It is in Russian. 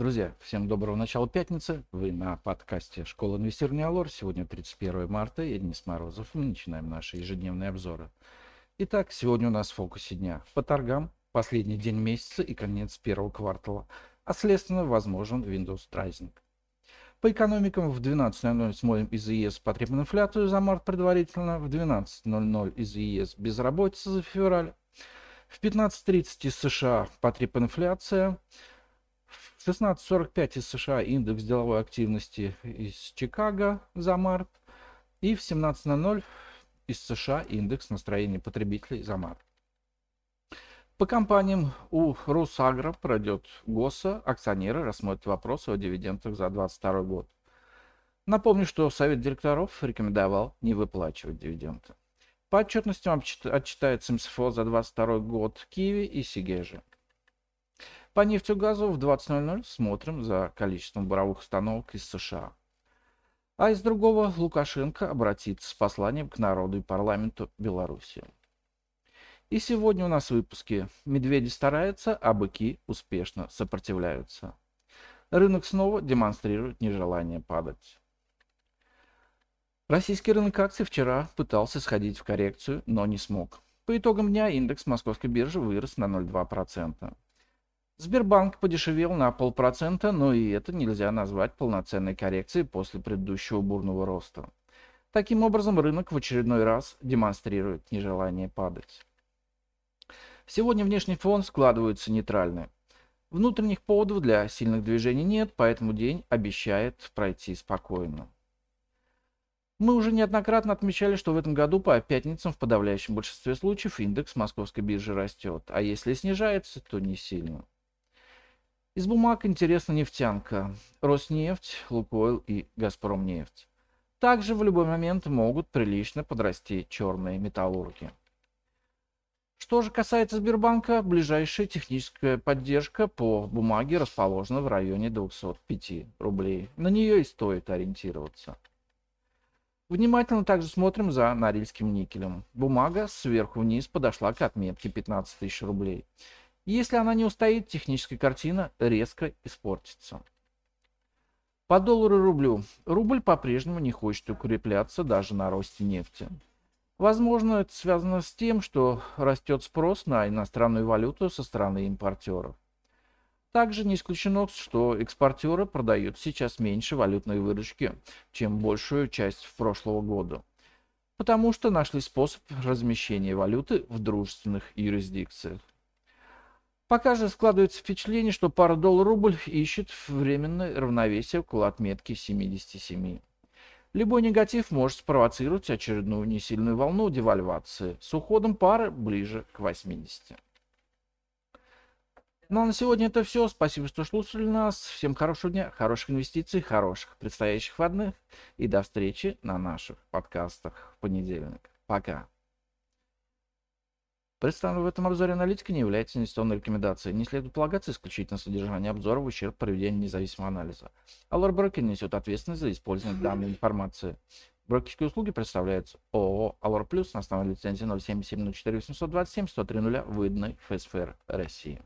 Друзья, всем доброго начала пятницы. Вы на подкасте «Школа инвестирования Алор». Сегодня 31 марта, я Денис Морозов. Мы начинаем наши ежедневные обзоры. Итак, сегодня у нас в фокусе дня. По торгам последний день месяца и конец первого квартала, а следственно возможен Windows Rising. По экономикам в 12.00 смотрим из ЕС потребную инфляцию за март предварительно, в 12.00 из ЕС безработица за февраль, в 15.30 из США потребная инфляция, 16.45 из США индекс деловой активности из Чикаго за март. И в 17.00 из США индекс настроения потребителей за март. По компаниям у Росагро пройдет ГОСа, акционеры рассмотрят вопросы о дивидендах за 2022 год. Напомню, что Совет директоров рекомендовал не выплачивать дивиденды. По отчетностям отчитается МСФО за 2022 год Киви и Сигежи. По нефтегазу в 20.00 смотрим за количеством буровых установок из США. А из другого Лукашенко обратится с посланием к народу и парламенту Беларуси. И сегодня у нас в выпуске «Медведи стараются, а быки успешно сопротивляются». Рынок снова демонстрирует нежелание падать. Российский рынок акций вчера пытался сходить в коррекцию, но не смог. По итогам дня индекс московской биржи вырос на 0,2%. Сбербанк подешевел на полпроцента, но и это нельзя назвать полноценной коррекцией после предыдущего бурного роста. Таким образом, рынок в очередной раз демонстрирует нежелание падать. Сегодня внешний фон складывается нейтральный. Внутренних поводов для сильных движений нет, поэтому день обещает пройти спокойно. Мы уже неоднократно отмечали, что в этом году по пятницам в подавляющем большинстве случаев индекс московской биржи растет, а если снижается, то не сильно. Из бумаг интересна нефтянка, Роснефть, Лукойл и Газпромнефть. Также в любой момент могут прилично подрасти черные металлурги. Что же касается Сбербанка, ближайшая техническая поддержка по бумаге расположена в районе 205 рублей. На нее и стоит ориентироваться. Внимательно также смотрим за Норильским никелем. Бумага сверху вниз подошла к отметке 15 тысяч рублей. Если она не устоит, техническая картина резко испортится. По доллару рублю. Рубль по-прежнему не хочет укрепляться даже на росте нефти. Возможно, это связано с тем, что растет спрос на иностранную валюту со стороны импортеров. Также не исключено, что экспортеры продают сейчас меньше валютной выручки, чем большую часть прошлого года, потому что нашли способ размещения валюты в дружественных юрисдикциях. Пока же складывается впечатление, что пара доллар-рубль ищет временное равновесие около отметки 77. Любой негатив может спровоцировать очередную несильную волну девальвации с уходом пары ближе к 80. Ну а на сегодня это все. Спасибо, что слушали нас. Всем хорошего дня, хороших инвестиций, хороших предстоящих выходных. И до встречи на наших подкастах в понедельник. Пока. Представленная в этом обзоре аналитика не является инвестиционной рекомендацией. Не следует полагаться исключительно содержание обзора в ущерб проведению независимого анализа. Allure Broker несет ответственность за использование данной информации. Брокерские услуги представляются ООО Allure Plus на основной лицензии 077 04 827 103 выданной ФСФР России.